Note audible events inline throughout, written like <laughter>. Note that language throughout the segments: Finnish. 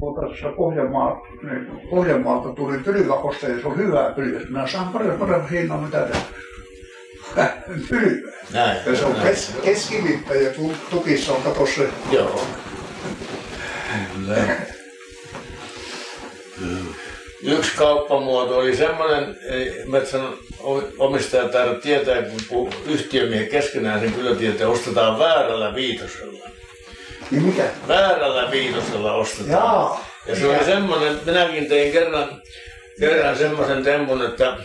tässä Pohjanmaa, niin Pohjanmaalta tuli pylväkosta ja se on hyvää pylvä. Minä saan paljon paremmin hinnan mitä tämä pylvä. Näin. Ja se on näin. kes, keskivippa ja tu- tukissa on kato se. Joo. Kyllä. Yksi kauppamuoto oli semmoinen, metsän omistaja taida tietää, kun yhtiömiehen keskenään sen kyllä tietää, ostetaan väärällä viitosella. Niin mikä? Väärällä viitosella ostetaan. Jaa. Ja se oli semmoinen, minäkin tein kerran, kerran semmoisen tempun, että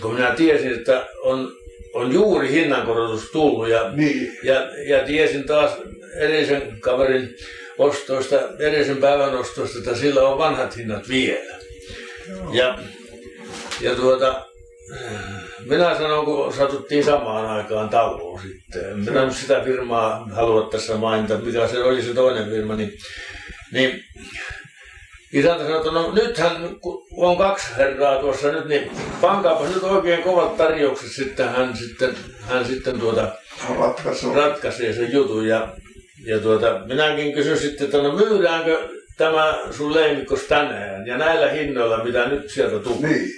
kun minä tiesin, että on, on juuri hinnankorotus tullut ja, Niin. ja, ja tiesin taas edellisen kaverin ostoista, edellisen päivän ostoista, että sillä on vanhat hinnat vielä. Ja, ja tuota, minä sanon, kun satuttiin samaan aikaan taloon sitten. En minä nyt sitä firmaa halua tässä mainita, mikä se oli se toinen firma, niin, niin Isäntä sanoi, että no nythän kun on kaksi herraa tuossa nyt, niin pankaapa nyt oikein kovat tarjoukset sitten hän sitten, hän sitten tuota, Ratkaisu. ratkaisee sen jutun. Ja, ja tuota, minäkin kysyin sitten, että no myydäänkö tämä sun leimikkos tänään ja näillä hinnoilla, mitä nyt sieltä tulee. Niin.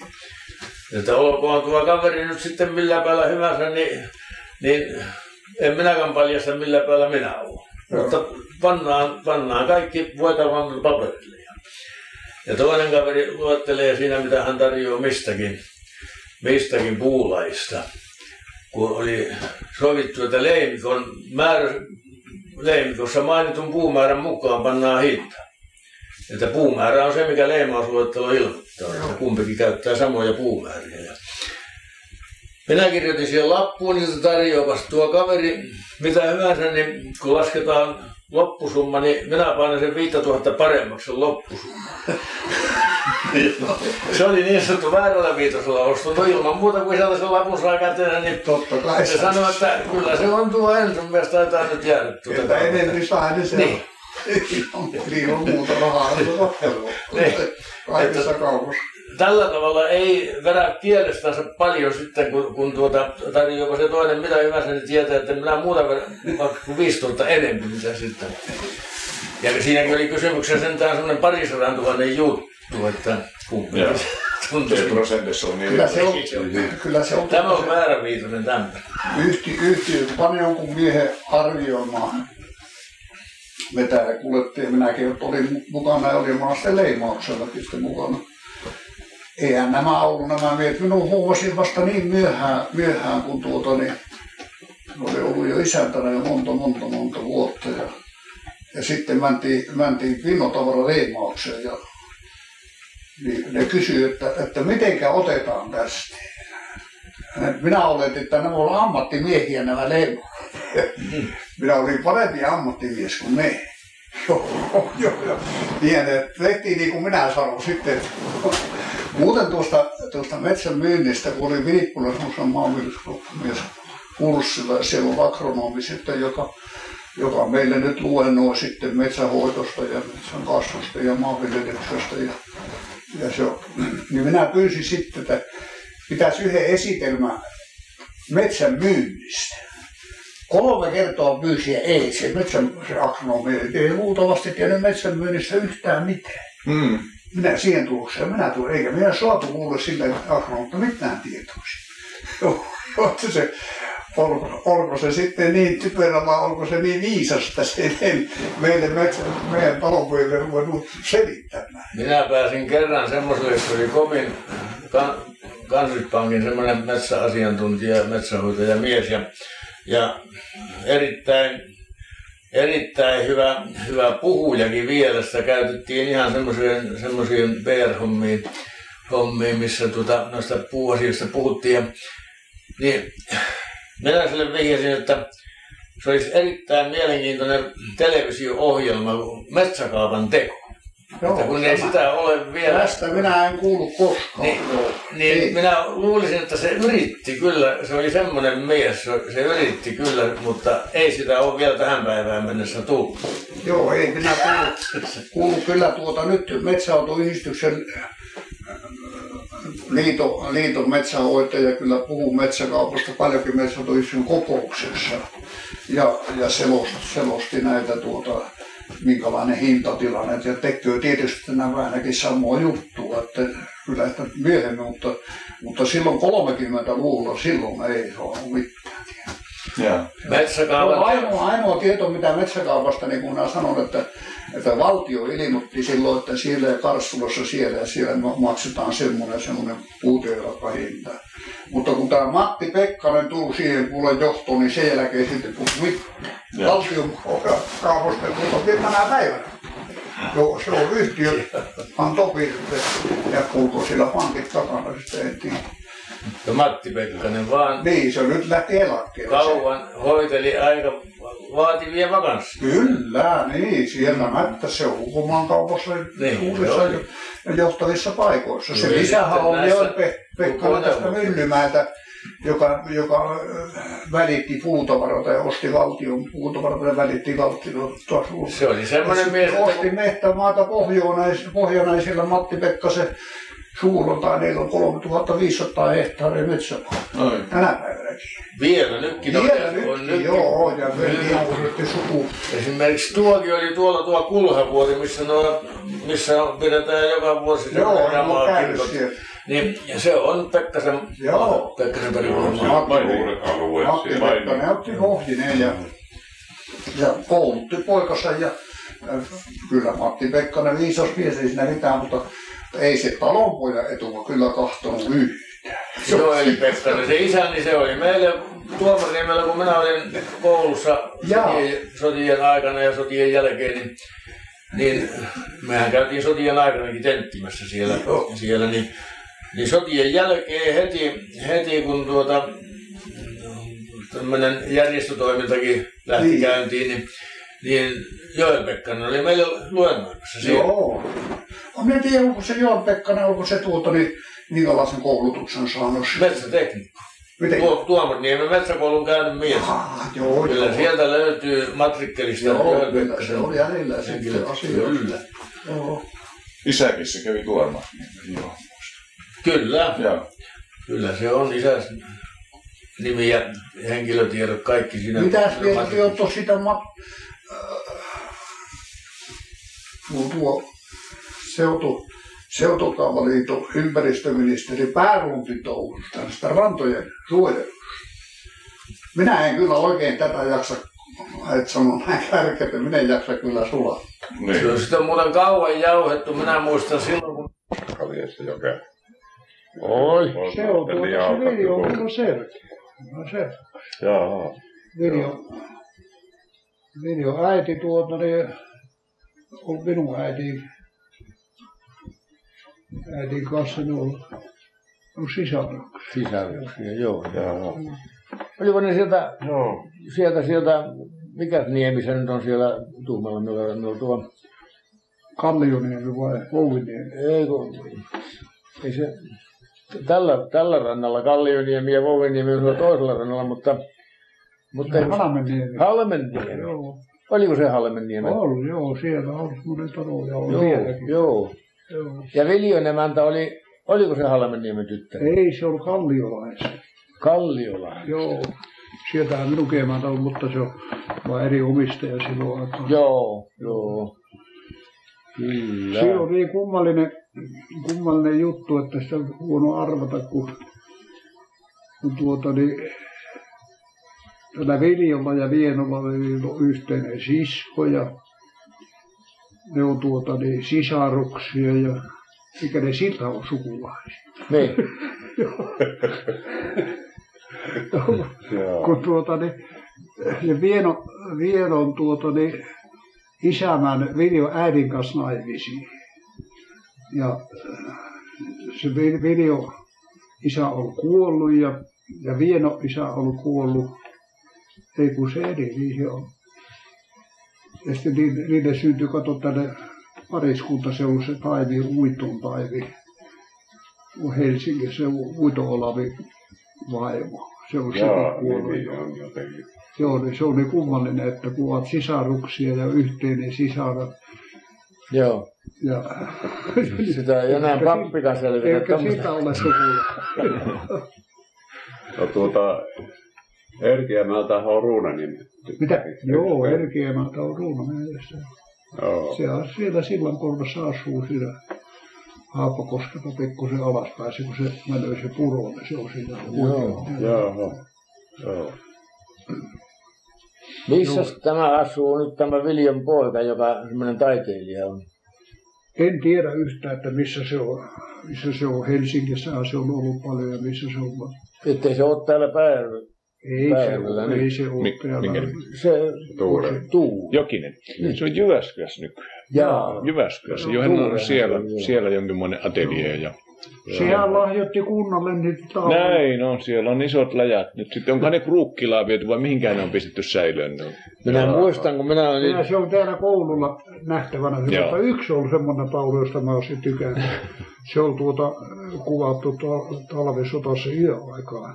Että olkoon tuo kaveri nyt sitten millä päällä hyvänsä, niin, niin en minäkään paljasta millä päällä minä olen. Joo. Mutta pannaan, pannaan kaikki voitavan paperille. Ja- Ja toinen kaveri luettelee siinä, mitä hän tarjoaa mistäkin, mistäkin puulaista. Kun oli sovittu, että leimikon määrä, leimikossa mainitun puumäärän mukaan pannaan hinta. Että puumäärä on se, mikä leimausluettelo ilmoittaa, että kumpikin käyttää samoja puumääriä. Ja minä kirjoitin siihen lappuun, niin se tarjoapas tuo kaveri, mitä hyvänsä, niin kun lasketaan loppusumma, niin minä painan sen 5000 paremmaksi sen loppusumma. <laughs> se oli niin sanottu väärällä viitosella ostettu ilman muuta kuin sellaisen lapun saa käteen, niin Totta kai. se sanoi, että kyllä se on tuo ensimmäistä, taitaa nyt jäädä tuota kautta. enempi saa, niin Niin. Niin on muuta rahaa, se on Niin. Kaikissa kaupoissa. tällä tavalla ei vedä kielestänsä paljon sitten, kun, kun tuota, tarjoaa se toinen mitä hyvänsä, niin tietää, että minä muuta vedän vaikka kuin 5000 enemmän, mitä sitten. Ja siinäkin oli kysymyksessä sentään semmoinen parisadan tuhannen juttu, että kumpi tuntuu. Se prosentissa on niin Kyllä se on, kyllä se on. Tämä on määräviitoinen tämä. Yhti, yhtiö, pani jonkun miehen arvioimaan. Vetää kuljettiin, minäkin olin mukana ja olin maassa leimauksellakin sitten mukana. Eihän nämä ollut nämä miehet. Minun huomasin vasta niin myöhään, myöhään kun tuota niin, oli ollut jo isäntänä jo monta, monta, monta vuotta. Ja, ja sitten mentiin, mentiin pinnotavara leimaukseen ja niin ne kysyivät, että, että mitenkä otetaan tästä. Minä oletin, että nämä ovat ammattimiehiä nämä leimat. Minä olin parempi ammattimies kuin ne. Joo, joo, joo. Niin, tehtiin niin kuin minä sanoin sitten. Muuten tuosta, tuosta metsän myynnistä, kun oli Vilppula semmoisen maanviljelysmies kurssilla, ja siellä on agronomi sitten, joka, joka meille nyt luennoi sitten metsähoitosta ja metsän kasvusta ja maanviljelyksestä. Ja, ja se, on- niin minä pyysin sitten, että pitäisi yhden esitelmän metsän myynnistä. Kolme kertaa pyysi ja ei, se metsän se agronomi ei luultavasti tiennyt metsän myynnistä yhtään mitään. Mm. Minä siihen tulokseen, minä tulen, eikä minä saatu kuulla sille agronomilta mitään tietoa. <laughs> Joo, se, olko, olko se sitten niin typerä vai olko se niin viisas, että se ei meille metsä, meidän talonpojille ruvennut selittämään. Minä pääsin kerran semmoiselle, kun oli Komin kan, kansallispankin semmoinen metsäasiantuntija, metsähoitaja mies ja, ja erittäin, erittäin hyvä, hyvä puhujakin vielä. Sitä käytettiin ihan semmoisiin, semmoisiin PR-hommiin, hommiin, missä tuota, noista puuasioista puhuttiin. Ja, niin minä sille vihjasin, että se olisi erittäin mielenkiintoinen televisio-ohjelma, metsäkaavan teko. Että kun ei sitä ole vielä. Tästä minä en kuulu koskaan. Niin, Joo. niin Ei. minä luulisin, että se yritti kyllä, se oli semmoinen mies, se, se yritti kyllä, mutta ei sitä ole vielä tähän päivään mennessä tullut. Joo, ei minä kuulu, kuulu kyllä tuota nyt metsäautoyhdistyksen äh, liiton, metsähoitaja kyllä puhuu metsäkaupasta paljonkin metsäautoyhdistyksen kokouksessa ja, ja selosti, selosti näitä tuota, minkälainen hintatilanne. Ja tekee tietysti tänä väänäkin samoa juttua, että kyllä että myöhemmin, mutta, mutta silloin 30-luvulla silloin ei ole mitään. Ja. Metsäkaavat... No, ainoa, ainoa tieto, mitä metsäkaupasta, niin kuin minä sanon, että, että valtio ilmoitti silloin, että siellä ja Karstulassa siellä ja siellä maksetaan semmoinen, semmoinen puuteolakkahinta. Mutta kun tämä Matti Pekkanen tuli siihen kuule johtoon, niin sen jälkeen sitten kun valtion kaupasta, kun on tänä päivänä. Joo, se on yhtiö, Antopin, ja kulko sillä pankit takana, sitten en tiedä. Ja Matti Pekkanen vaan... Niin, se nyt lähti eläkkeelle. Kauan hoiteli aika vaativia vakansseja. Kyllä, niin. Siellä mättä se on ulkomaankaupassa niin, suurissa ja johtavissa paikoissa. Se lisähän oli jo Pekkanen tästä Myllymäeltä, joka, joka välitti puutavaroita ja osti valtion puutavaroita ja välitti valtion. Se oli semmoinen mies, että... Osti mehtämaata pohjonaisilla Matti Pekkasen Suurota, niillä on 3500 hehtaaria metsämaa. Tänä päivänäkin. Vielä nytkin Vielä on, nytkin, on nytkin, joo, ja vielä suku. Esimerkiksi tuokin oli tuolla tuo kulhavuori, missä, no, missä pidetään joka vuosi se joo, kirkot. Niin, ja se on Pekkasen, joo. Pekkasen perivuonna. Matti Pekkanen otti Hohdineen ja, ja koulutti poikansa ja kyllä Matti Pekkanen viisas mies, ei siinä mitään, mutta ei se talonpojan etua kyllä kahtonut yhtään. Joo, eli Pekkanen, se isä, niin se oli meille Tuomariniemellä, kun minä olin koulussa sotien, sotien aikana ja sotien jälkeen, niin, niin mehän käytiin sotien aikanakin tenttimässä siellä, siellä niin, niin sotien jälkeen heti, heti kun tuota, tämmöinen järjestötoimintakin lähti niin. käyntiin, niin, niin Joel Pekkanen oli meille luennoimassa siellä. Joo. No, minä en tiedä, onko se Joel Pekkanen, onko se tuota, niin minkälaisen koulutuksen saanut? Metsätekniikko. Miten? Tuo, Tuomarniemen metsäkoulun käynyt mies. Ah, joo, kyllä joo. sieltä löytyy matrikkelista joo, Joel Pekkasen. se oli hänellä sitten asioita. Kyllä. Joo. Isäkin se kävi Tuomarniemellä, Kyllä. Joo. Kyllä se on isäs nimi ja henkilötiedot kaikki siinä. Mitäs vielä te sitä ma- tuo seutu, seutukaavaliiton ympäristöministeri Päärunti touhusta tästä rantojen suojelusta. Minä en kyllä oikein tätä jaksa, että sanon näin kärkeä, minä en jaksa kyllä sulaa. Niin. Se on sitä muuten kauan jauhettu, minä muistan silloin kun... Kaljesta jokea. Oi. Se on tuota, se Viljo on kyllä selkeä. No se. Jaa. Viljo, Viljo äiti tuota, niin on minun äiti, äitin kanssa ne on, on sisaruksia. Sisaruksia, joo. joo. Oliko ne sieltä, joo. sieltä, sieltä, mikä niemi se nyt on siellä Tuumalla, no tuo? Kallioniemi vai Vouviniemi? Ei kun, ei se, tällä, tällä rannalla Kallioniemi ja Vouviniemi on toisella rannalla, mutta mutta Halmenniemi. Halmenniemi. Joo. Oliko se Halmenniemen? Oli, joo, siellä on semmoinen talo ja on joo, vieläkin. Joo. joo. Ja Viljon emäntä oli, oliko se Halmenniemen tyttö? Ei, se on Kalliolainen. Kalliolainen. Joo. Sieltähän minun emäntä on, mutta se on vain eri omistaja silloin aikaan. Joo, joo. Kyllä. Se on niin kummallinen, kummallinen juttu, että sitä on huono arvata, kun, kun tuota, niin, tällä Viljolla ja Vienolla on yhteinen sisko ja ne on tuota niin, sisaruksia ja mikä ne siltä on sukulaisia. Niin. kun tuota niin, ja Vieno, Vienon tuota niin, isämän Viljo äidin kanssa naimisiin. Ja se Viljo isä on kuollut ja, ja Vieno isä on kuollut ei kun se eri, niin se on. Ja sitten niille, niille syntyi, kato tänne pariskunta, se on se Taivi, Uiton Taivi. On Helsingissä se Uito Olavi vaimo. Se on se kuollut. Niin, on jotenkin. Joo, niin se on niin kummallinen, että kun ovat sisaruksia ja yhteinen sisara. Joo. Ja, <laughs> Sitä ei enää pappikaan selvitä. Eikä sitä ole sukua. no tuota, Erkiämältä on Ruuna nimetty. Mitä? Joo, Erkiämältä on Ruuna mielessä. Joo. Se on siellä sillan korvassa asuu siinä Haapakoskelta pikkusen alaspäin, kun se menee se puro, niin se on siinä. Joo, joo, joo. Missä tämä asuu nyt tämä Viljan poika, joka semmoinen taiteilija on? En tiedä yhtään, että missä se on. Missä se on. Helsingissä se on ollut paljon ja missä se on. Ettei se ole täällä päällä. Ei se, ole, ei se ole täällä. Se Tuure. tuu. Jokinen. Se on Jyväskylässä nykyään. Jaa. Jyväskylässä. Joo, Johan on siellä, joo. siellä jonkinmoinen ateljee. Ja... Sehän lahjoitti kunnalle niitä tauluja. Näin on, siellä on isot läjät. Nyt sitten onko ne Kruukkilaan viety vai mihinkään ne on pistetty säilöön? Ne on- Minä muistan, kun minä olin... Ja se on täällä koululla nähtävänä. Mutta yksi on semmoinen taulu, josta mä olisin tykännyt. Se on tuota, kuvattu ta- talvisodassa yöaikaan.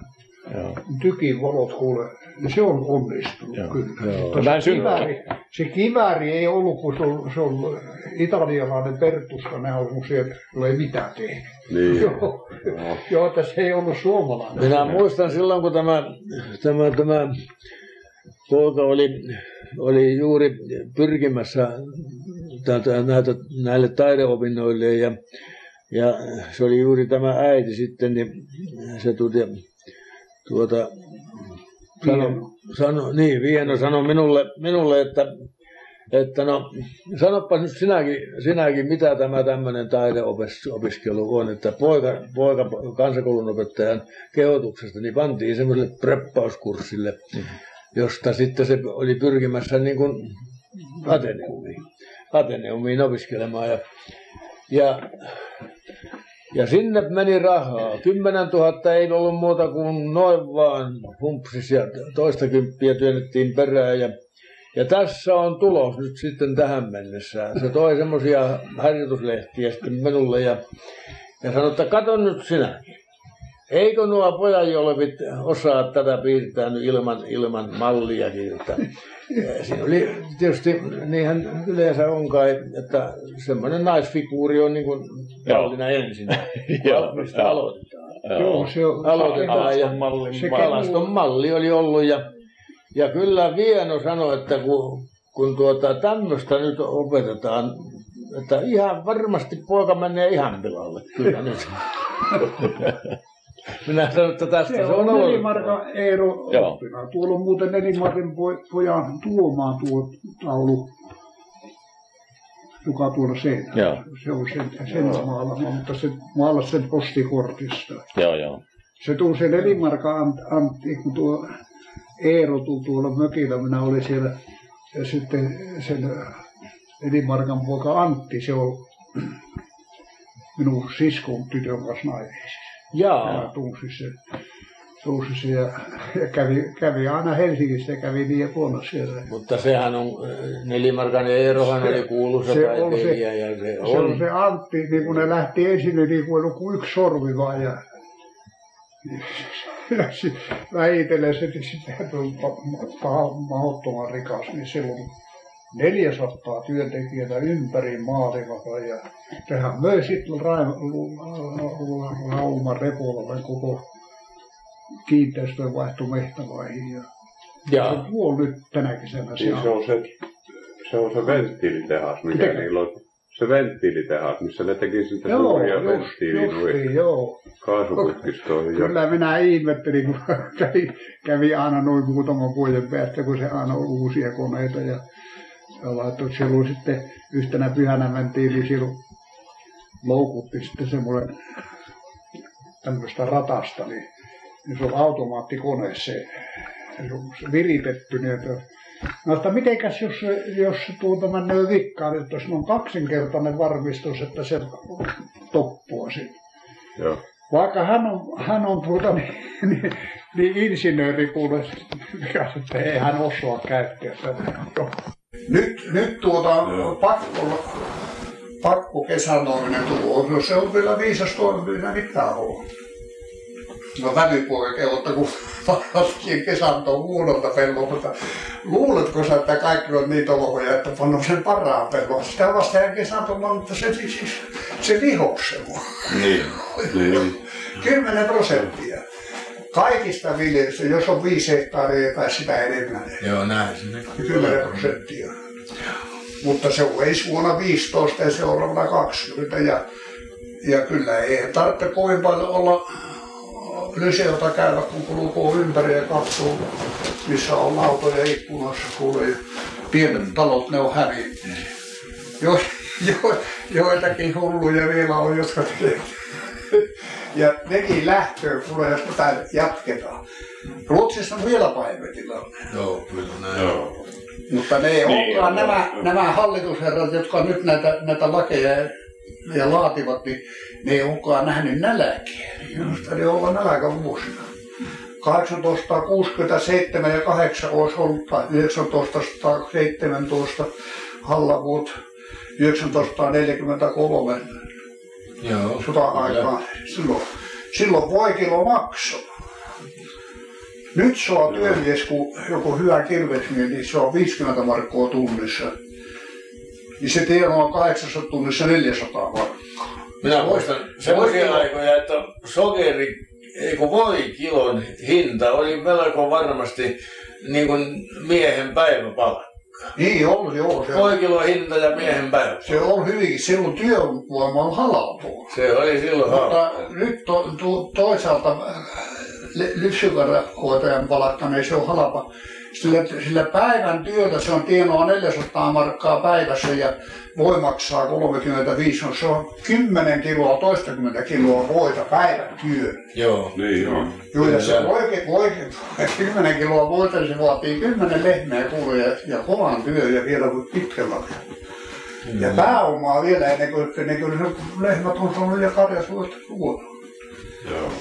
Joo. Tykin valot kuule, ja se on onnistunut Joo. kyllä. Joo. Se, kivääri, se kivääri ei ollut, kun se on, se on italialainen pertuska, ne on joilla ei mitään tehnyt. Niin. Joo, joo, että se ei ollut suomalainen. Minä muistan silloin, kun tämä, tämä, tämä poika oli, oli juuri pyrkimässä täältä, näitä, näille taideopinnoille ja, ja se oli juuri tämä äiti sitten, niin se tuota, tuota sano, sano, niin, Vieno sanoi minulle, minulle että, että no, sanoppa nyt sinäkin, sinäkin, mitä tämä tämmöinen taideopiskelu on, että poika, poika kansakoulunopettajan kehotuksesta, niin pantiin semmoiselle preppauskurssille, josta sitten se oli pyrkimässä niin kuin Ateneumiin, Ateneumiin opiskelemaan. Ja, ja, ja sinne meni rahaa. 10 000 ei ollut muuta kuin noin vaan humpsis ja toista kymppiä työnnettiin perään. Ja, ja tässä on tulos nyt sitten tähän mennessä. Se toi semmoisia harjoituslehtiä sitten minulle ja, ja sanoi, että kato nyt sinäkin. Eikö nuo pojajolvit osaa tätä piirtää nyt ilman, ilman malliakin? Että, ja <laughs> siinä oli tietysti, niinhän yleensä on kai, että semmoinen naisfiguuri on niin kuin mallina ensin, <laughs> Joo, mistä aloitetaan. Joo, se on, Aloitetaan ja mallin se malli. kalaston malli oli ollut ja, ja kyllä Vieno sanoi, että kun, kun tuota, tämmöistä nyt opetetaan, että ihan varmasti poika menee ihan pilalle. Kyllä nyt. <laughs> Minä sanoin, että tästä Se se, on on ollut. Nelimarka Eero Joo. oppina. Tuolla on muuten Nelimarkan poj- pojan Tuomaan tuo taulu, joka tuolla seinällä. Joo. Se on sen, sen maalama, mutta se maalasi sen postikortista. Joo, joo. Se tuli se Nelimarka Ant- Antti, kun tuo Eero tuli tuolla mökillä, minä olin siellä. Ja sitten sen Nelimarkan poika Antti, se on <clears throat> minun siskon tytön kanssa naimisissa. Jaa, tunsi sen. Tunsi sen ja, ja kävi, kävi, aina Helsingissä ja kävi niin vuonna siellä. mutta sehän on, Nelimarkan Eerohan oli kuuluisa se on se- taiteilija ja se Se on on. se Antti, niin kun ne lähti ensin, niin kuin joku yksi sormi vaan ja, ja väitellen se, että sitten pa- mahdottoman rikas, niin se on 400 työntekijää ympäri maailmaa ja sehän möi sitten Rauma Repolalle koko kiinteistön vaihto Mehtävaihin ja se Jaa, on kuollut nyt tänä kesänä. Niin se on se, se on se venttiilitehas, mikä Mikä? niillä on. Se venttiilitehas, missä ne teki sitten Joo, suuria just, joo. kaasuputkistoihin. Ja Kyllä minä ihmettelin, kun kävi, <laughs> kävi aina noin muutaman vuoden päästä, kun se aina on uusia koneita. Ja, ja laittoi silloin sitten yhtenä pyhänä mentiin, niin silloin loukutti sitten semmoinen tämmöistä ratasta, niin, niin se on automaattikone se, se on viritetty. Niin että, no, että mitenkäs jos, jos tuota menee vikkaan, että jos on kaksinkertainen varmistus, että se toppua sitten. joo. Vaikka hän on, hän on tuota, niin, niin, niin insinööri kuule, mikä että ei hän osaa käyttää tätä. Nyt, nyt tuota pakko, pakko kesänoiminen tuo, no se on vielä viisas toimenpide mitään olla. No välipuoli kehotta, kun varattiin kesantoon huonolta pellolta, luuletko sä, että kaikki on niin tolhoja, että pannaan sen parhaan pellon? Sitä vasta ja kesantoon, mutta se, siis, se lihoksi se vaan. Niin. Niin. 10 prosenttia. Kaikista viljelystä, jos on viisi hehtaaria tai sitä enemmän, joo näin sinne. 10 prosenttia. Mutta se on ensi vuonna 15 ja seuraavana 20. Ja, ja kyllä ei tarvitse kovin paljon olla lyseota käydä, kun kulkuu ympäri ja katsoo, missä on autoja ikkunassa, kuulee. Pienet talot, ne on hävinneet. Jo, jo, joitakin hulluja vielä on, jotka tekee. <laughs> Ja nekin lähtöön jos tätä jatketaan. Ruotsissa on vielä pahempi tilanne. Joo, kyllä näin. Joo. Mutta ne ei Niin, olekaan nämä, joo. nämä hallitusherrat, jotka nyt näitä, näitä lakeja ja laativat, niin ne ei olekaan nähnyt nälkää. Minusta ne olla nälkävuosina. 1867 ja 8 olisi ollut, tai 1917 Hallavuot 1943 Joo. sota-aikaan. Silloin, silloin voikilo maksoi. Nyt saa työmies, kun joku hyvä kirvesmies, niin se on 50 markkoa tunnissa. Niin se tienaa 800 tunnissa 400 markkaa. Minä muistan semmoisia Voi- aikoja, että sokeri, ei kun voikilon hinta oli melko varmasti niin kuin miehen päiväpalkka. Niin on, joo. Se, Voikilon hinta ja miehen päivä. se on hyvinkin. Silloin työvoima on halautua. Se oli silloin. Mutta nyt to, to, toisaalta äh, lypsykarhoitajan palkka, niin se on halpa. Sillä, sillä päivän työtä se on tienoa 400 markkaa päivässä ja voi maksaa 35, no se on 10 kiloa, toistakymmentä kiloa voita päivän työ. Joo. Niin joo. Joo, ja se voikin, voikin, 10 kiloa voita, niin se vaatii 10 lehmää kuule ja, ja kovan työ ja vielä pitkällä. Ja pääomaa vielä ennen kuin, ennen kuin se lehmät on saanut ja karjas vuotta tuotu. Joo.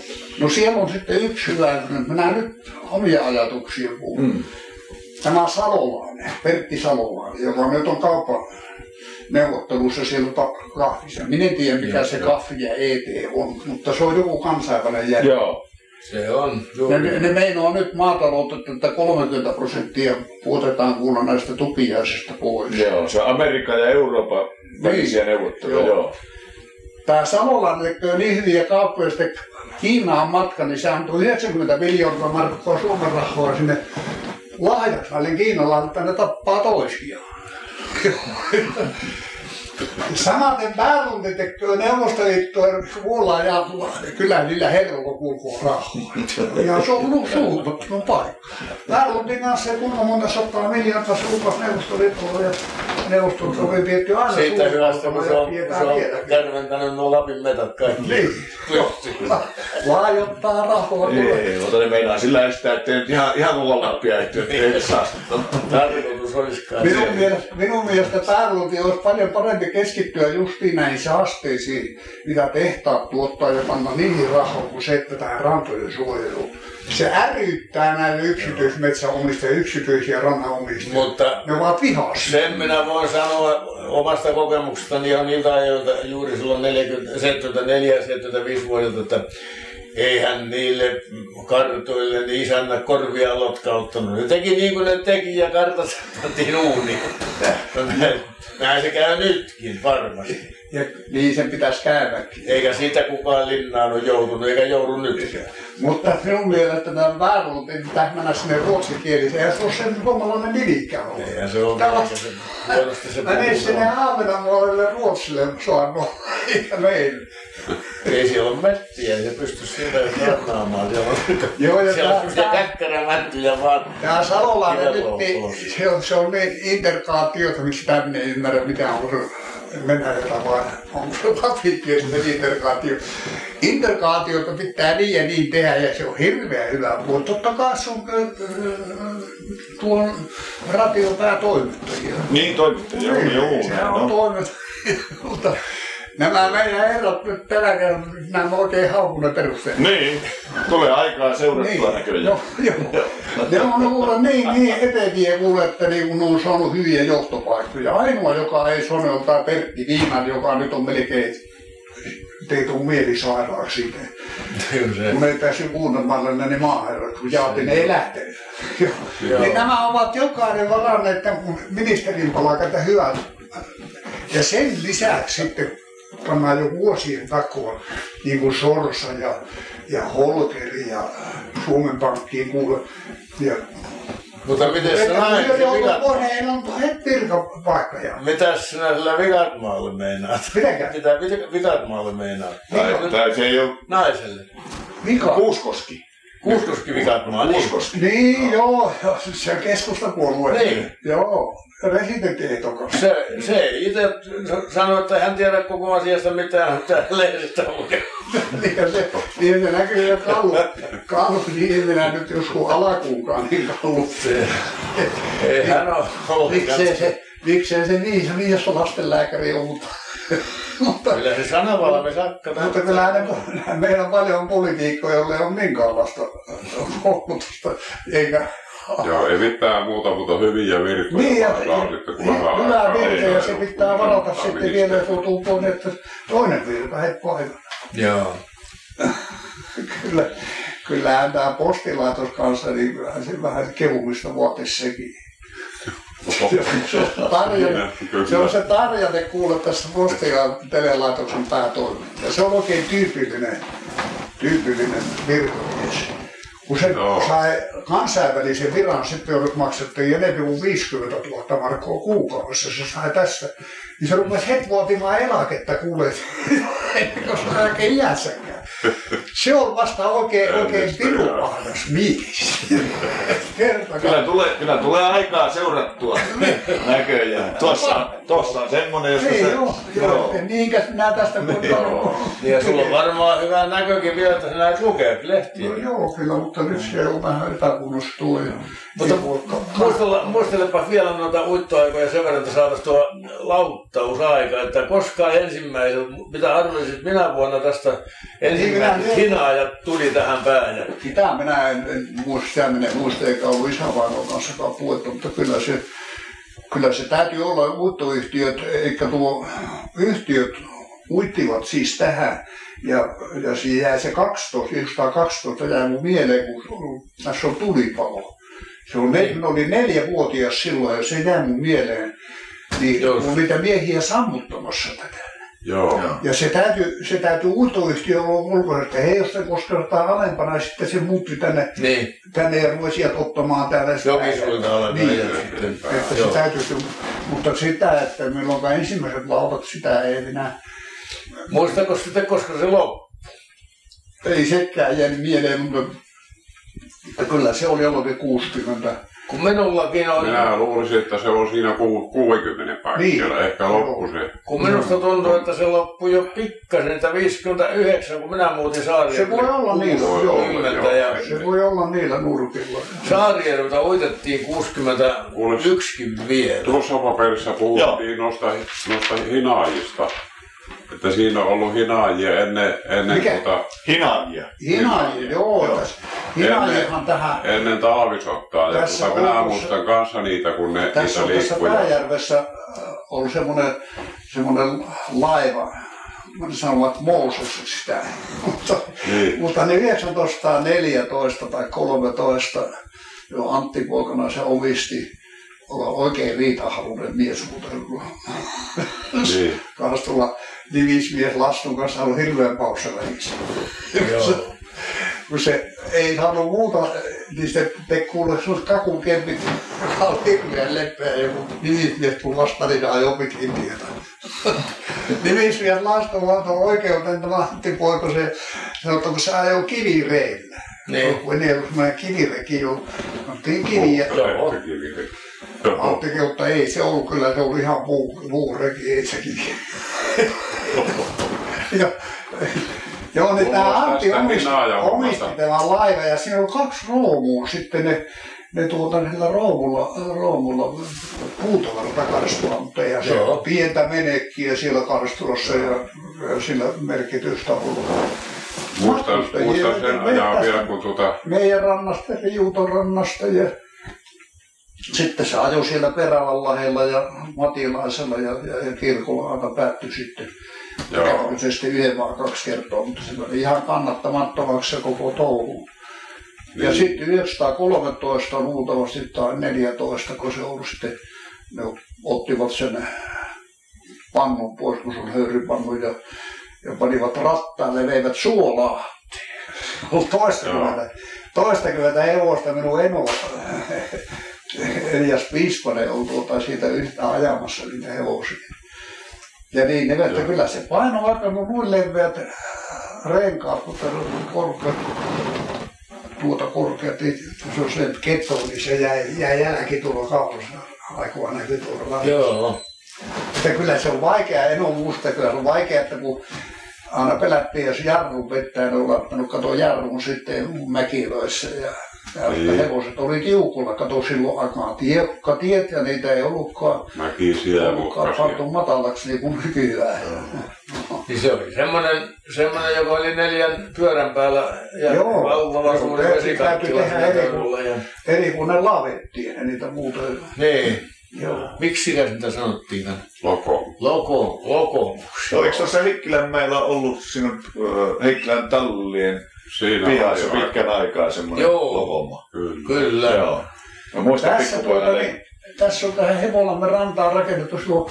No siellä on sitten yksi hyvä, minä nyt omia ajatuksia puhun. Mm. Tämä Salolainen, Pertti Salolainen, joka nyt on kaupan neuvottelussa siellä kahvissa. Minä en tiedä mikä se kahvi ja ET on, mutta se on joku kansainvälinen järjestö. Joo. Se on Ne, juuri. ne, ne meinaa nyt maataloutta, että 30 prosenttia puotetaan kuulla näistä tupiaisista pois. Joo, se on Amerikan ja Euroopan välisiä neuvotteluja, Joo. joo. Tämä Salolainen tekee niin hyviä kauppoja, sitten Kiinaan matka, niin se antoi 90 miljoonaa markkaa Suomen rahaa sinne lahjaksi näille Kiinalla, että ne tappaa toisiaan. <laughs> Samaten Päärunti tekee Neuvostoliittojen kuullaan ja kyllä niillä herroilla kulkuu rahaa. Ja se on ollut suunnattu paikka. Pääruntin kanssa se kuinka monta sataa miljoonaa se lupasi Neuvostoliitolle ja Neuvostoliitto oli vietty aina Siitä hyvästä, kun se on, se on vieläkin. kärventänyt nuo Lapin metat kaikki. Niin. Laajottaa rahaa. Ei, mutta ne meinaa sillä estää, ettei nyt ihan, ihan koko Lappia ehty, ettei saastuttaa. Tarkoitus olisikaan Minun mielestä, minun mielestä olisi paljon parempi keskittyä justiin näihin saasteisiin, mitä tehtaat tuottaa ja panna niihin rahaa, kuin se, että tähän rantojen suojeluun. Se äryyttää näille yksityismetsäomistajia, yksityisiä rannanomistajia. Mutta Ne ovat vihassa. sen minä voin sanoa omasta kokemuksestani jo niiltä ajoilta juuri silloin 40, 74 75 vuodelta, että eihän niille kartoille niin isännä korvia lotkauttanut. Ne teki niin kuin ne teki ja kartat pantiin uuniin. Näin se käy nytkin varmasti. Ja niin sen pitäisi käydäkin. Eikä siitä kukaan linnaan ole joutunut, eikä joudu nytkään. Mutta minun mielestä tämä pääluotti pitäisi mennä sinne ruotsikieliseen. Ja se on sen suomalainen nimikään ollut. Eihän se ole Täällä- eikä se se Mene puhuu. sinne Ahvenanmaalle Ruotsille saanut, eikä meille. Ei siellä ole mättiä, ei se pysty sieltä rannaamaan. Siellä on, Joo, ja siellä on semmoisia käkkärämättyjä vaan. Tämä Salolainen nyt, niin, se on, se on niin interkaatiota, miksi sitä minä en ymmärrä, mitä on se Venäjällä vai onko se lapikielinen interkaatio. Interkaatiota pitää niin ja niin tehdä ja se on hirveän hyvä. Mutta totta kai se on äh, tuon radion päätoimittajia. Niin toimittaja, joo, joo. Sehän on No. toimittajia. Nämä meidän herrat nyt tänä kerralla, nämä oikein haukunnan perusteella. Niin, tulee aikaa seurattua näköjään. Joo, joo. Ne on kuule niin, niin eteviä kuule, että niin kun ne on saanut hyviä johtopaikkoja. Ainoa, joka ei on tämä Pertti Viiman, joka nyt on melkein teitä on mielisairaaksi siitä. Kun ei päässyt kuunnelmaan ne maaherrat, kun jaatin ei lähtenyt. niin nämä ovat jokainen varanneet tämän ministerin palkat ja hyvät. Ja sen lisäksi sitten pannaan jo vuosien takoa, niin kuin Sorsa ja, ja Holkeri ja Suomen Pankkiin kuule. Ja Mutta miten se näin? koneen, on heti virkapaikkoja. mitäs sinä sillä Vikatmaalle meinaat? Mitenkä? Mitä Vikatmaalle meinaat? Tai, tai se ei ole Naiselle. Mika? Kuuskoski. Kuuskoski Vikatmaa. Niin. Kuuskoski. Niin, joo, joo, se on keskustapuolue. Niin. Joo, residenttiehdokas. Se, se itse sanoi, että hän tiedä koko asiasta mitään, mitä lehdistä lukee. Niin se, niin se näkyy jo kallu. Kallu, niin minä nyt jos kun alakuukaan, niin kallu. Ei hän ole ollut. Miksei se, miksei se niin, se mies on lastenlääkäri on, <laughs> mutta, Kyllä se sanavalmis akka. mutta kyllähän ne, <laughs> meillä on paljon poliitikkoja, joilla ei ole minkäänlaista koulutusta, eikä <laughs> Joo, ei mitään muuta, mutta hyviä virkoja. Niin, ja sitten, kun vähän hyvä aikaa virke, on, ja se niin pitää varata sitten ministeri. vielä, jos joutuu pois, että toinen virka heti paikalla. Joo. Kyllä, kyllähän tämä postilaitos kanssa, niin kyllähän se vähän kehumista vuotisi sekin. Se on Tarjane, se on se Tarjane kuule tässä postilan telelaitoksen päätoimittaja. Se on oikein tyypillinen, tyypillinen virkamies. Kun se Joo. sai kansainvälisen viran, sitten joudut maksettiin enemmän kuin 50 000 markkoa kuukaudessa, se sai tässä. Niin se rupesi heti vuotimaan eläkettä, kuule, <laughs> koska eläke iässäkään. <laughs> Se on vasta oikein, oikein pirupahdas mies. <laughs> Kyllä tulee, kyllä tulee aikaa seurattua näköjään. Tuossa, tuossa on semmonen, jossa Niin, se... joo, joo. Niinkäs minä tästä kun Ja sulla on varmaan hyvä näkökin vielä, että sä näet lukea lehtiä. No joo, kyllä, mutta nyt se on vähän ja- Mutta ei muistella, muistelepa vielä noita uittoaikoja sen verran, että saataisiin tuo lauttausaika, että koskaan ensimmäiseltä, mitä arvelisit minä vuonna tästä ensimmäiset minä- hinaajat tuli tähän päälle. Sitä minä en, en muista, sitä minä en muista, eikä ollut isävainon kanssakaan puhuttu, mutta kyllä se, kyllä se täytyy olla uittoyhtiöt, eikä tuo yhtiöt uittivat siis tähän. Ja, ja siinä jäi se 12, 1912 jäi mun mieleen, kun tässä on tulipalo. Se on, ne, ne oli neljävuotias silloin ja se jäi mun mieleen. Niin Joo. kun niitä miehiä sammuttamassa tätä. Joo. Ja se täytyy, se täytyy uutoyhtiö olla ulkoisesti. He, jos se koskettaa alempana, sitten se muutti tänne, Niin, tänne ja rupesi sieltä ottamaan täällä. jokisuilta alempana Niin. ja sitten. Että se täytyy, mutta sitä, että milloin ensimmäiset lautat, sitä ei minä, Muistako sitten, koska se loppui? ei sekään jäänyt mieleen, mutta että kyllä se oli jollakin 60. Kun minullakin on, Minä luulisin, että se on siinä ku- 60 paikkeilla. Niin. Ehkä loppu se. kun minusta tuntuu, että se loppui jo pikkasen, että 59, kun minä muutin Saarijärvelle. Se voi olla niin, Voi joo. olla, 60 joo. ja Se voi olla niillä nurkilla. Saarijärveltä uitettiin 61 vielä. Tuossa paperissa puhuttiin noista, noista hinaajista. Että siinä on ollut hinaajia ennen, ennen, Mikä? tuota, Hinaajia. Hinaajia, joo. tässä- Hinaajihan tähän, ennen talvisottaa. Ja Tässä tuota, minä muistan kanssa niitä, kun ne, Tässä niitä on tässä. Pääjärvessä äh, on semmoinen, semmoinen laiva, mä sanovat Moses sitä, mutta, Niin. mutta ne 1914 tai 13 jo Antti Poikana se omisti olla oikein riitahalunen mies, mutta Niin. <laughs> kanssa tulla nimismies Lastun kanssa on hirveän. Joo. <laughs> kun se ei saanut muuta, niin se te kuule sun kakukempit, joka on hirveän leppeä ja joku nimismies tuli vastaan, niin ajoi pitkin tietä. nimismies <laughs> Lasto vaan tuon oikeuteen tämä Antti Poiko, se, se on, kun se ajoi kivireillä. Niin. Kun ennen oli semmoinen kivireki, jo, kiviä. Joo. Se kivi. Joo. Antti kehui, että ei se ollut kyllä, se oli ihan muu, muu reki, ei se kivi. <laughs> ja, Joo, niin tämä Antti omisti, omisti tämän laiva ja siinä on kaksi roomua sitten ne, ne tuota sillä roomulla, roomulla puutavaratakaristolla, mutta Joo. ole pientä menekkiä siellä karistossa ja, ja sillä merkitystä ollut. Muistan, muistan sen ajan vielä, kun tuota, meidän rannasta, Riuton rannasta ja sitten se ajoi siellä Perävänlahdella ja Matilaisella ja, ja, ja kirkolla aina päättyi sitten. Joo. Kävikö se sitten yhden vai kaksi kertaa, mutta se oli ihan kannattamattomaksi se koko touhu. Ja Niin. sitten 1913 luultavasti tai 14, kun se ollut sitten, ne ottivat sen pannun pois, kun se on höyrypannu ja, ja panivat rattaalle ja veivät suolaa. <laughs> Toistakymmentä, toistakymmentä hevosta minun eno se Elias Piispanen on tuota siitä yhtä ajamassa niitä hevosia. Ja niin, ne että kyllä se paino vaikka kun noin leveät renkaat, mutta korkeat, tuota korkeat, niin se on se ketto, niin se jäi, jäi jälki tuolla kaulassa. Aikoa näkyy tuolla. Joo. Että kyllä se on vaikea, en ole muista, kyllä se on vaikea, että kun aina pelättiin, jos jarru pettää, niin on laittanut kato jarrun sitten mäkiloissa ja, ja Niin. hevoset oli tiukulla, kato silloin aikaan tiekka tiet ja niitä ei ollutkaan, Mäkisiä ollutkaan pantu matalaksi niin kuin nykyään. <laughs> Niin se oli semmoinen, semmoinen joka oli neljän pyörän päällä ja Joo. valtava Joo, suuri vesikattila eri- pöydällä ja... Eri kuin ne lavettiin ja niitä muuta. Niin. Joo. Miksi sitä sitä sanottiin? Loko. Loko, loko. Oliko tuossa Heikkilänmäellä ollut sinun Heikkilän tallien Siinä pihassa oli pitkän aikaa semmoinen Joo. lokoma? Kyllä. Kyllä. Joo. Mä muistan Tässä, tuota, niin, tässä on tähän Hevolamme rantaan rakennettu tuo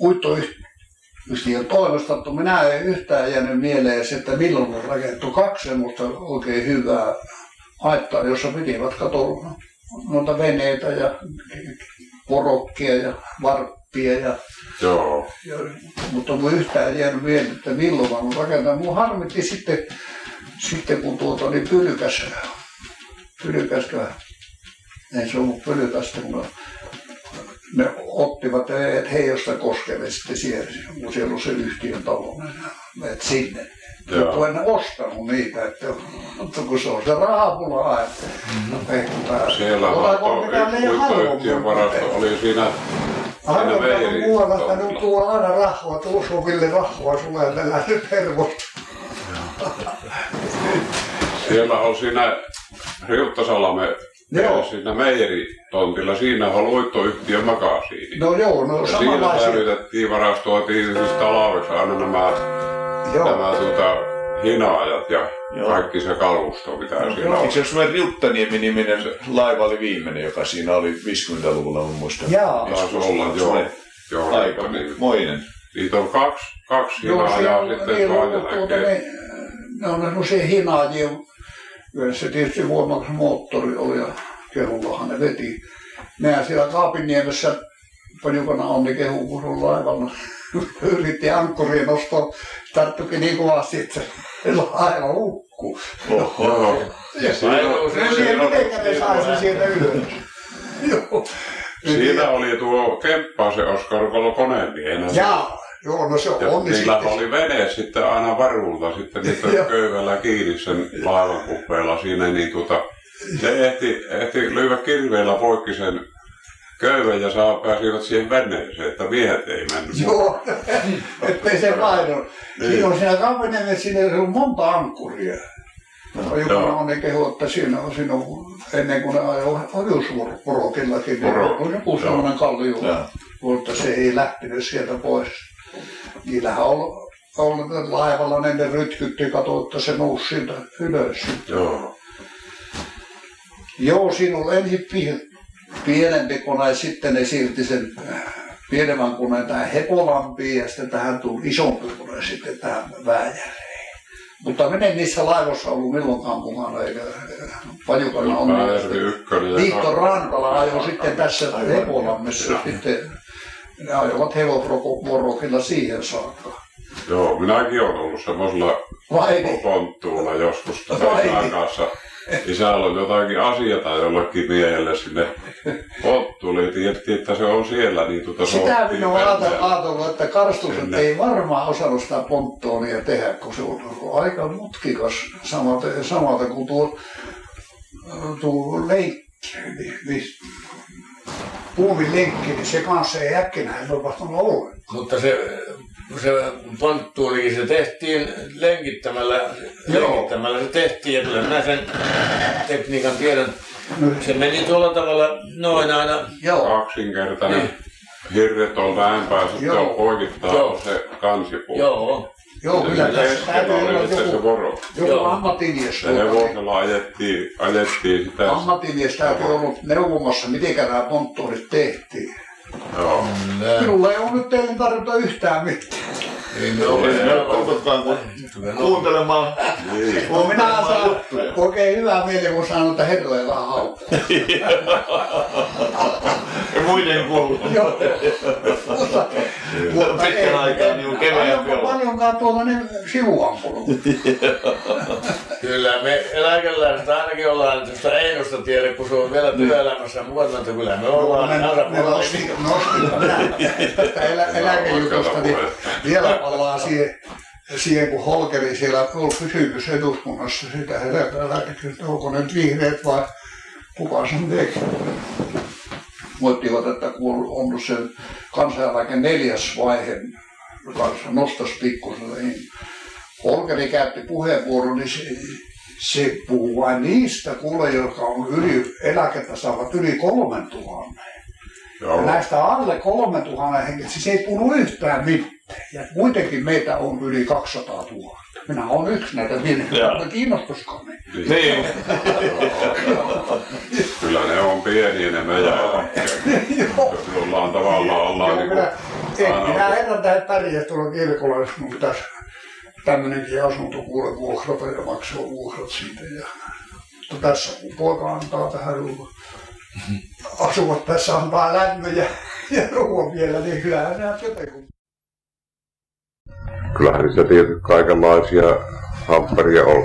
uittoyhtiön toimesta, että minä ei yhtään jäänyt mieleen se, että milloin on rakennettu kaksi semmoista oikein hyvää haittaa, jossa pitivät katoa noita veneitä ja porokkia ja varppia ja Joo. ja, mutta mun yhtään jäänyt mieleen, että milloin mä oon rakentanut. Mun harmitti sitten, sitten kun tuota oli pylkäs, pylkäskö, ei se ollut pylkästä, kun ne, ottivat Heijosta koskelle sitten siellä, kun siellä on se yhtiön talo, niin veivät sinne. Joo. Kun en ostanut niitä, että, mutta kun se on se rahapula, että no, pehkutää. Siellä uittoyhtiön halvaa? varasto oli siinä Aina meijerin muualla, että nyt tuo aina rahvaa, tuossa Ville rahvaa sulle, että lähdet hermosta. Siellä on siinä Riuttasalame, Joo. siinä meijeritontilla, siinä on uittoyhtiön makasiini. No joo, no ja siinä säilytettiin, varastoitiin siis talvessa aina nämä, Joo, nämä tuota, hinaajat ja Joo. kaikki se kalusto, mitä siellä joo. on. Eikö se Riuttaniemi-niminen laiva oli viimeinen, joka siinä oli 50-luvulla, mun muistan. Jaa. Taisi olla, joo. Joo Aika niin. moinen. Niitä on kaksi, kaksi joo, hinaajaa sitten toinen tuota, näkee. Ne, ne on semmoisia hinaajia. Se tietysti voimakas moottori oli ja kehullahan ne veti. Nehän siellä Kaapiniemessä Pajukana onni kehu, kun on laivalla. <laughs> Yritti ankkurien nostoa, tarttukin niin kovasti, että se laiva hukkuu. Oho. Ja se En tiedä, miten ne sai sen sieltä ylös. Joo. siinä oli tuo Kemppa se Oskar Kolo konemiehenä. Jaa, joo, no se Ja on niin niillä sitten. oli vene sitten aina varulta sitten niitä <laughs> köyvällä kiinni sen laivan kupeella siinä, niin tuota, se ehti, ehti lyödä kirveellä poikki sen köyvän ja saa pääsivät siihen veneeseen, että miehet ei mennyt. Joo, <laughs> ettei se vaihdu. Niin. Siinä on siinä Kapenemessa, siinä on monta ankkuria. Joka Joo. on ne kehu, että siinä on, siinä on ennen kuin ne ajoi ohjusporokillakin, niin on joku sellainen kallio, mutta se ei lähtenyt sieltä pois. Niillähän on ollut laivalla, ne, ne rytkytti, kato, että se nousi siltä ylös. Joo. Joo, siinä oli ensin pi- pienempi kone ja sitten ne siirti sen äh, pienemmän koneen tähän Hepolampiin ja sitten tähän tuli isompi kone sitten tähän Vääjäreen. Mutta minä en niissä laivoissa ollut milloinkaan mukana, eikä Pajukana on. Kaksi. Rantala ajoi sitten tässä Hepolammessa sitten. Ne ajoivat hevosvorokilla siihen saakka. Joo, minäkin olen ollut semmoisella Vai niin? ponttuulla joskus tämän niin? kanssa. Isällä on jotakin asiaa jollekin miehelle sinne ponttuulle. Tiedettiin, että se on siellä. Niin tuota Sitä minä olen ajatellut, että karstukset Kyllä. ei varmaan osannut sitä ponttoonia tehdä, kun se on aika mutkikas samalta, samalta kuin tuo, tuo lenkki, niin, niin, puumin lenkki, niin se kanssa ei äkkinäin tapahtunut ollenkaan. Mutta se, se ponttuurikin, se tehtiin lenkittämällä, Joo. lenkittämällä se tehtiin, ja kyllä minä sen tekniikan tiedän. No, Se meni tuolla tavalla noin aina, joo, Kaksinkertainen. Niin. Hirret on vähempää, sitten Joo. on poikittaa Joo. se kansipuu. joo, joo, kyllä Ja tässä täytyy olla sitten se joku, voro. joku Joo. ammattimies. Niin hevosella ajettiin, ajettiin sitä. Ammattimies täytyy olla neuvomassa, miten nämä ponttoorit tehtiin. Joo. Minulla ei ole nyt teille tarjota yhtään mitään. Niin me ollaan- me ollaan- Olkoon kun kuuntelemaan. No minä saan oikein hyvää mieli, kun sanon, että herroja vähän haukkuu. <laughs> Ja muiden kuuluu. Joo. Mutta, mutta Pitkän ei- aikaa niin keveämpi olla. Paljonkaan tuolla ne sivuampunut. Kyllä me eläkeläiset ainakin ollaan tuosta Einosta tiedä, kun se on vielä työelämässä mukana, että kyllä me ollaan Ne, aina ne nosti, nosti tästä elä, eläkejutusta, niin vielä palaan siihen, siihen, kun Holkeri siellä oli kysymys eduskunnassa sitä eläkeläistä, että onko ne nyt vihreät vai kuka sen teki. Muottivat, että kun on ollut sen kansaneläke neljäs vaihe kanssa nostaisi pikkusen, niin Holkeri käytti puheenvuoron, niin se, se puhuu vain niistä kuule, jotka on yli, eläkettä saavat yli kolmen tuhannen. Näistä alle 3000 henkilöstä, siis ei puhu yhtään mitään. Ja kuitenkin meitä on yli 200 000. Minä olen yksi näitä virheitä, mutta kiinnostuskaan niin. Niin. <laughs> Kyllä ne on pieniä ne meidän ollaan tavallaan ollaan niin minä, ei, aina- minä herran tähän pärjää tuolla kirkolla, jos mun pitäisi tämmöinenkin asunto kuule vuokrata ja maksaa vuokrat siitä. Ja, mutta tässä kun poika antaa tähän ruoan, asuvat tässä antaa lämmön ja, ja ruoan vielä, niin kyllähän nämä jotenkin. Kyllähän niitä tietysti kaikenlaisia hampperia on.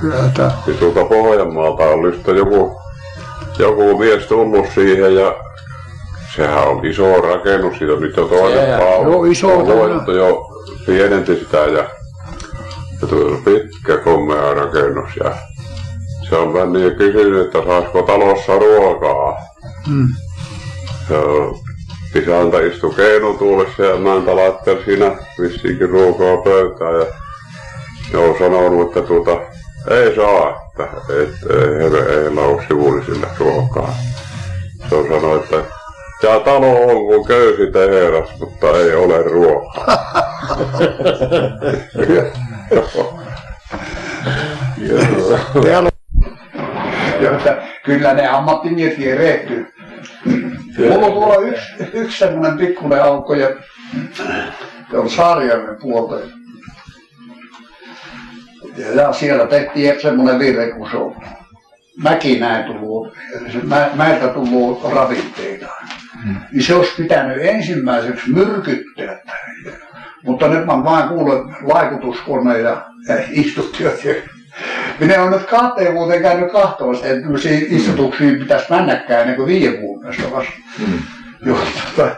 kyllä tämä. Ja tuolta Pohjanmaalta on nyt joku, joku mies tullut siihen ja sehän on iso rakennus, siitä on nyt jo toinen paalu. joo, iso On jo pienenti sitä ja, ja on pitkä komea rakennus ja se on mennyt ja kysynyt, että saisiko talossa ruokaa. Mm. Ja isäntä istui keinutuulessa ja emäntä laitteli siinä vissiinkin ruokaa pöytään ja ne on sanonut, että tuota, ei saa, että et, ei, ei, ei ole sivullisille ruokaa. Se on sanonut, että tämä talo on kuin köysi teheras, mutta ei ole ruokaa. <laughs> Kyllä ne ammattimiehet erehtyy. Mulla on tuolla yksi, yksi semmoinen pikkuinen aukko ja se on Saarijärven puolta. Ja, ja siellä tehtiin semmoinen virhe, kun se on mäki näin tullut, mä, mäeltä tullut ravinteita. Niin se olisi pitänyt ensimmäiseksi myrkyttää. Mutta nyt mä vain kuulen laikutuskone ja, ja istuttiot. Minä olen nyt kahteen vuoteen käynyt kahtoon, että tämmöisiä istutuksiin pitäisi mennäkään ennen kuin viiden vuoden vasta. Joo, tota,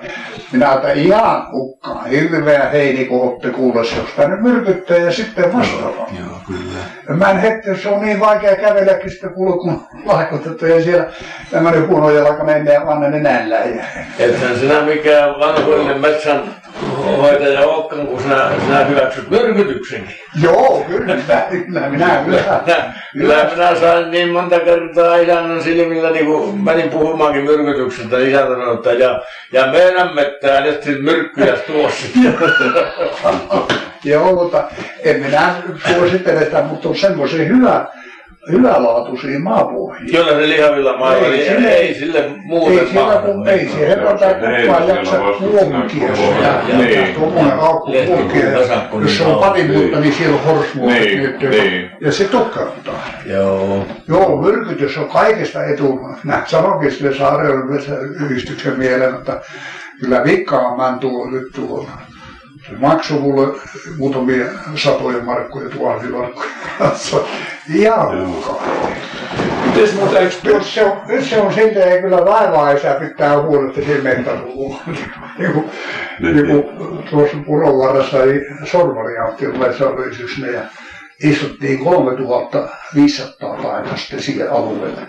minä että ihan hukkaan, hirveä heini, kun olette kuulossa, jos tänne myrkyttää ja sitten vastaavaa. Joo, kyllä. Ja mä en hetki, se on niin vaikea kävelläkin sitä kuule, kun laikutettu ja siellä tämmöinen huono jalka menee ja vanha nenällä. Ja... Ethän sinä mikään vanhoillinen metsän hoitaja olekaan, kun sinä, sinä hyväksyt myrkytyksenkin. Joo, kyllä, kyllä minä kyllä. Kyllä minä sain niin monta kertaa isännän silmillä, niin kun menin puhumaankin myrkytyksestä, niin isä sanoi, että ja, ja meidän mettään nyt siis myrkkyjä tuossa. <laughs> Joo, mutta en minä suosittele sitä, mutta on semmoisia hyvä, hyvälaatuisia maapohjia. Kyllä se lihavilla mailla, Ei sille- ei sille muuten Ei siellä kun ei se herrata kukaan jaksa kuomukia ja Niin. tuommoinen aukko kuomukia. Jos se on pari vuotta, niin siellä on horsmuotot Niin, nyt. niin. Ja se tukkauttaa. Joo. Joo, myrkytys on kaikesta etu. Näin sanoikin sille saareen yhdistyksen mieleen, että kyllä vikkaa mä tuo nyt tuolla. Se maksoi mulle muutamia satoja markkoja tuhansimarkkoja kanssa. Hukkaa. Mites muuten, eikö Nyt se on, nyt se on siltä, ei kyllä vaivaa isä pitää huolta, että siinä mettä niin kuin, niin kuin tuossa puron varressa ei Sorvari Antti, tulee sorrisyksynä ja istuttiin 3500 paikkaa sitten siihen alueelle.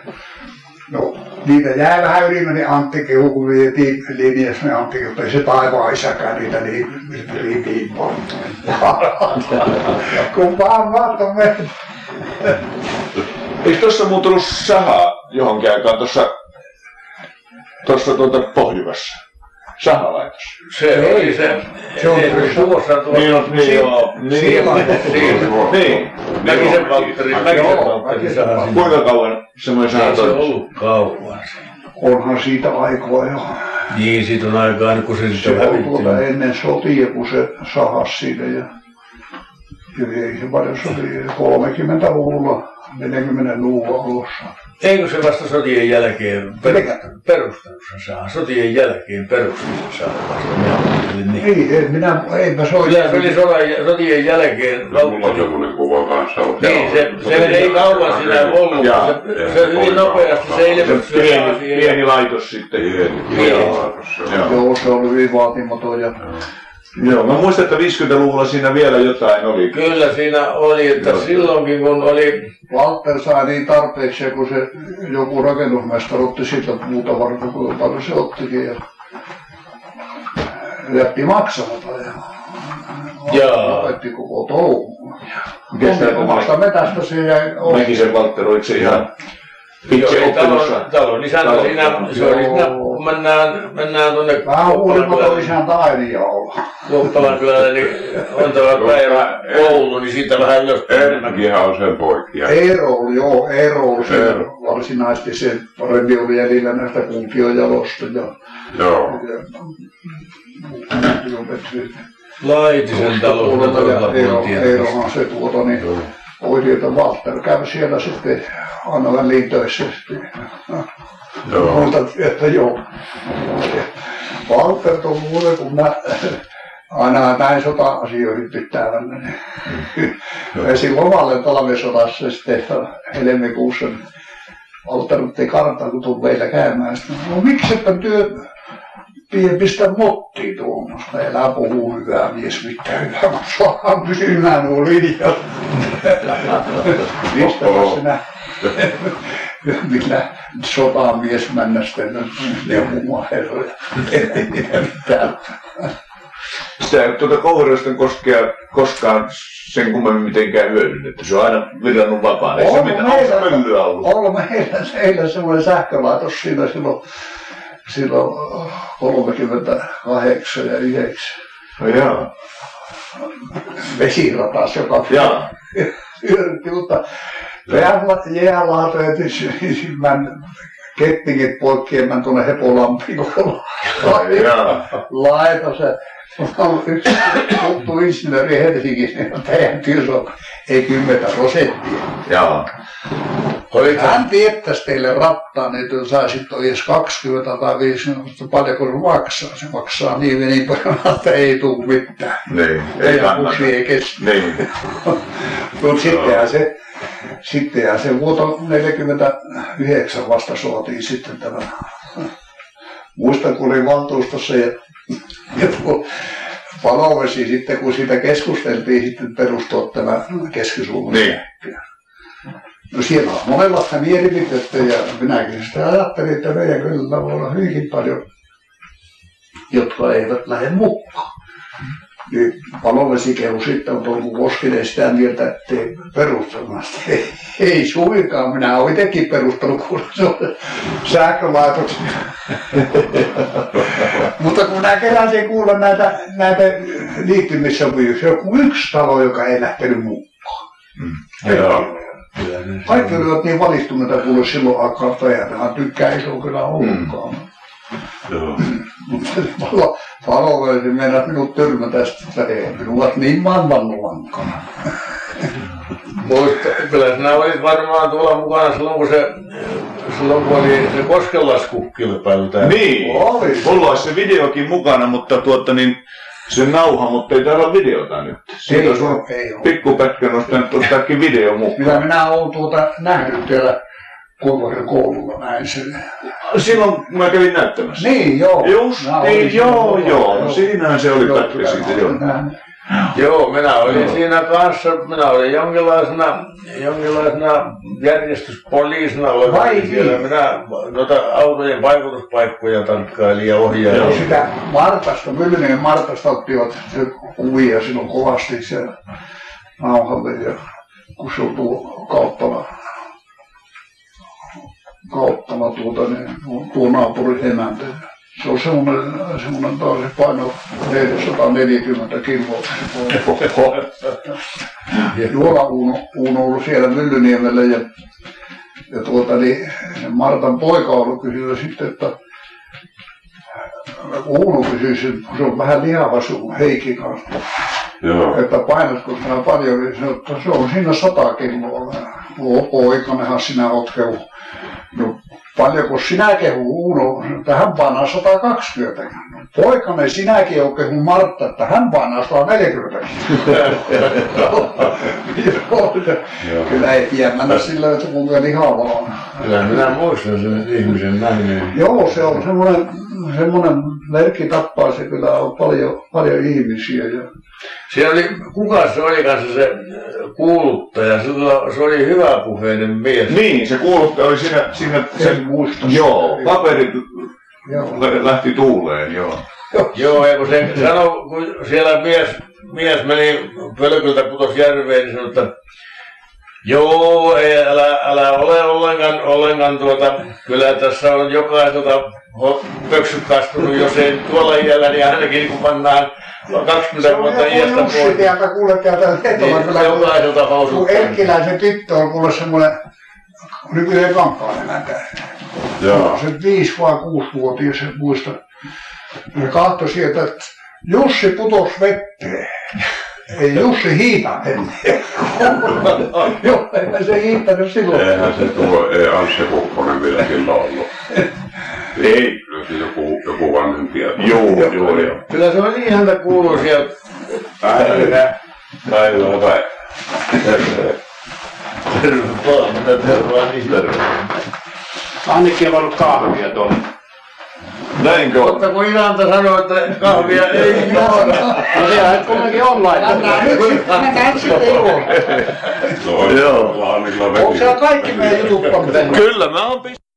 No, niitä jää vähän yli, meni Antti kehu, kun vietiin linjassa, niin Antti, ei se taivaan isäkään niitä niin riipiin Kun vaan vaatto meitä. Eikö tuossa muuttunut sahaa johonkin aikaan tuossa, tuossa tuota Pohjuvassa? Sahalaitos. Se oli se, Se on- tuossa tuossa. Niin on, niin joo. Niin, on- niin, niin. Mäkisen Valtteri, Mäkisen Valtteri saa. Kuinka kauan semmoinen saha Ei se toimisi? ollut kauan. onhan siitä aikaa jo. Niin, siitä on aikaa, kun se Se sitten on tuota ennen sotia, kun se sahasi siitä ja, ja ei se paljon sotia. 30-luvulla, 40-luvulla alussa. Eikö se vasta sotien jälkeen per, perustanut sen saa? Sotien jälkeen perustanut sen saa vasta. Minä niin. Ei, en minä, eipä se ole Kyllä se oli sodan, sotien jälkeen. Mulla on semmoinen kuva kanssa. Niin, se, se ei kauan siinä ollut. Jaa. Se, se hyvin nopeasti se ilmestyi. Se se pieni, asia. pieni laitos sitten. Pieni, pieni laitos se on. Joo. Joo, se oli hyvin vaatimaton ja Joo, mä muistan, että 50-luvulla siinä vielä jotain oli. Kyllä siinä oli, että silloinkin kun oli, Walter sai niin tarpeeksi, kun se joku rakennusmestari otti siitä puuta varten, kuinka paljon se ottikin. Ja jätti maksamatta ja Jaa. lopetti koko touhun. Omasta metästä se jäi Mäkisen Valtteri, oliko se ihan itse Joo, oppilossa? talon, isäntä siinä, se oli siinä, Joo. kun mennään, mennään tuonne Vähän Kokkolan isän tainia olla. Kokkolan kylälle, niin on tämä päivä koulu, niin siitä vähän ylöspäin enemmänkin. Erkkihän on sen poikia. Eero oli, joo, Eero oli se Eero. varsinaisesti se parempi oli jäljellä näistä kunkiojalosta. Ja, Joo. ja, Laitisen talon Eero, puolella Eerohan se tuota, niin oli, että Walter käy siellä sitten aina väliin töissä. Joo. Muistan, että joo. Walter on muuten, kun mä aina näin sota-asioihin pitää mennä. niin Vesi lomalle talvisodassa sitten helmikuussa. niin Walter otti karttaa, kun tuli meillä käymään. Sitten, no miksi että työ pie- pistä mottiin tuommoista. Elää puhuu hyvää mies mitään hyvää, mutta saadaan pysymään nuo linjat. Mistä sinä millä sotamies männästen neuvomaan herroja. Ei mitään. Sitä ei tuota koulureista koskea, koskaan sen kummemmin mitenkään hyödynnetty. Se on aina virannut vapaana. Ei se mitään myllyä ollut. On meillä, meillä semmoinen sähkölaitos siinä silloin, silloin 38 ja 9 No jaa. vesiratas, joka Jaa. hyödytti, mutta jäälaatoja mä kettingit poikki ja mä tuonne Hepolampiin ja mulla on yksi tuttu insinööri Helsingissä, niin teidän työssä ei kymmentä prosenttia. Jaa. Oliko Hän tiettäisi teille rattaan, että jos saisit edes 20 tai 50, mutta paljonko se maksaa? Se maksaa niin ja niin paljon, <laughs> että ei tule mitään. Niin. Ei kannata. ei kestä. Niin. <laughs> Mutta sittenhän se, sittenhän se vuoto 49 vasta saatiin sitten tämä. Muistan, kun olin valtuustossa ja, ja tuo palovesi sitten, kun siitä keskusteltiin sitten perustua tämä keski-Suomen Niin. No siellä on monenlaista mielipidettä ja minäkin sitä ajattelin, että meidän kyllä voi olla hyvinkin paljon, jotka eivät lähde mukaan. Niin palovesikehu sitten on tullut Koskinen sitä mieltä, että ei perustamasta. Ei, ei suinkaan, minä olen itsekin perustanut, kun se on sähkölaitoksia. Mutta kun minä keräsin kuulla näitä, näitä liittymissopimuksia, joku yksi talo, joka ei lähtenyt mukaan. Joo. Kaikki olivat niin valistuneita kuule silloin aikaan, että eihän tähän tykkää iso kyllä ollutkaan. Joo. Mutta palo, palovesi meinasi minut tyrmätä sitten, että ei minua niin maailman luonkana. Muista, kyllä sinä olit varmaan tuolla mukana silloin, kun se, silloin kun oli se koskenlaskukilpailu täällä. Niin. Oli. Mulla olisi se videokin mukana, mutta tuota niin, se nauha, mutta ei täällä ole videota nyt. Siitä Ei olisi ollut ei ole. pikkupätkä nostanut ottaakin video mukaan. Kyllä minä olen tuota nähnyt siellä Kuivarin koululla näin sen. Silloin kun mä kävin näyttämässä. Niin, joo. Just niin, joo, joo. No siinähän se oli pätkä siitä, joo. nähnyt. Joo, minä olin Joo. siinä kanssa, minä olin jonkinlaisena, jonkinlaisena järjestyspoliisina Vai siellä. niin? Minä noita autojen vaikutuspaikkoja tarkkailin ja ohjailin. Ja sitä Martasta, Myllynen Martasta ottivat se kuvia silloin kovasti siellä nauhalle ja kun se on tuo kauppala, kauppala tuota, niin tuo naapurin emäntä. Se on semmoinen, semmoinen taas se paino 440 kiloa. Juola Uuno, Uuno ollut siellä Myllyniemellä ja Ja tuota, niin Martan poika on ollut kysynyt sitten, että Uunu kysyi, se on vähän lihava sun Heikki kanssa, Joo. että painatko sinä paljon, niin sanoi, että se on siinä sata kiloa. Oo, poikanenhan sinä oot kehu. No paljonko sinä kehu Uuno, että hän painaa 120. No, poikanen sinäkin on kehu Martta, että hän painaa 140. Joo, Kyllä ei pidä mennä sillä, että kuinka lihavaa on. Kyllä minä muistan sen ihmisen nähneen. Joo, se on semmoinen, semmoinen merkki tappaa se kyllä on paljon, paljon ihmisiä. Ja, Siellä oli, kuka se oli kanssa se kuuluttaja, se oli, se oli hyväpuheinen mies. Niin, se kuuluttaja oli siinä, siinä sen, muista. joo, paperit Joo. lä- lähti tuuleen, joo. Joo, ja kun se sanoi, kun siellä mies, mies meni pölkyltä putos järveen, niin sanoi, että Joo, ei, älä, älä ole ollenkaan, ollenkaan tuota, kyllä tässä on jokaiselta ho- pöksyt kastunut, jos ei tuolla iällä, niin ainakin kun pannaan 20 vuotta iästä pois, täältä kuule täältä Lehtola niin jokaiselta housut. Kun Erkkiläisen tyttö on kuule semmoinen nykyinen kankaan emäntä. Joo. Se viisi vai kuusi-vuotias, en muista. Ja katsoi sieltä, että Jussi putos vetteen. Ei Jussi hiitänyt. <laughs> Joo, eihän se hiittänyt silloin. Eihän se tuo, ei Anssi Kukkonen vielä silloin ollut. <laughs> Ei, Kyllä se joku, joku vanhempi. joo, joo, joo. Kyllä se on niin häntä kuuluisia. Päivä. Päivä, päivä. Terve vaan, mitä tervaa niin terve. Annikki on ollut kahvia tuolla. Näinkö on? Mutta kun Ilanta sanoi, että kahvia ei <laughs> juoda. No siellä nyt kumminkin on laitettu. Mennään sitten juo. No, joo. Onko siellä kaikki meidän jutut? Kyllä mä oon pist-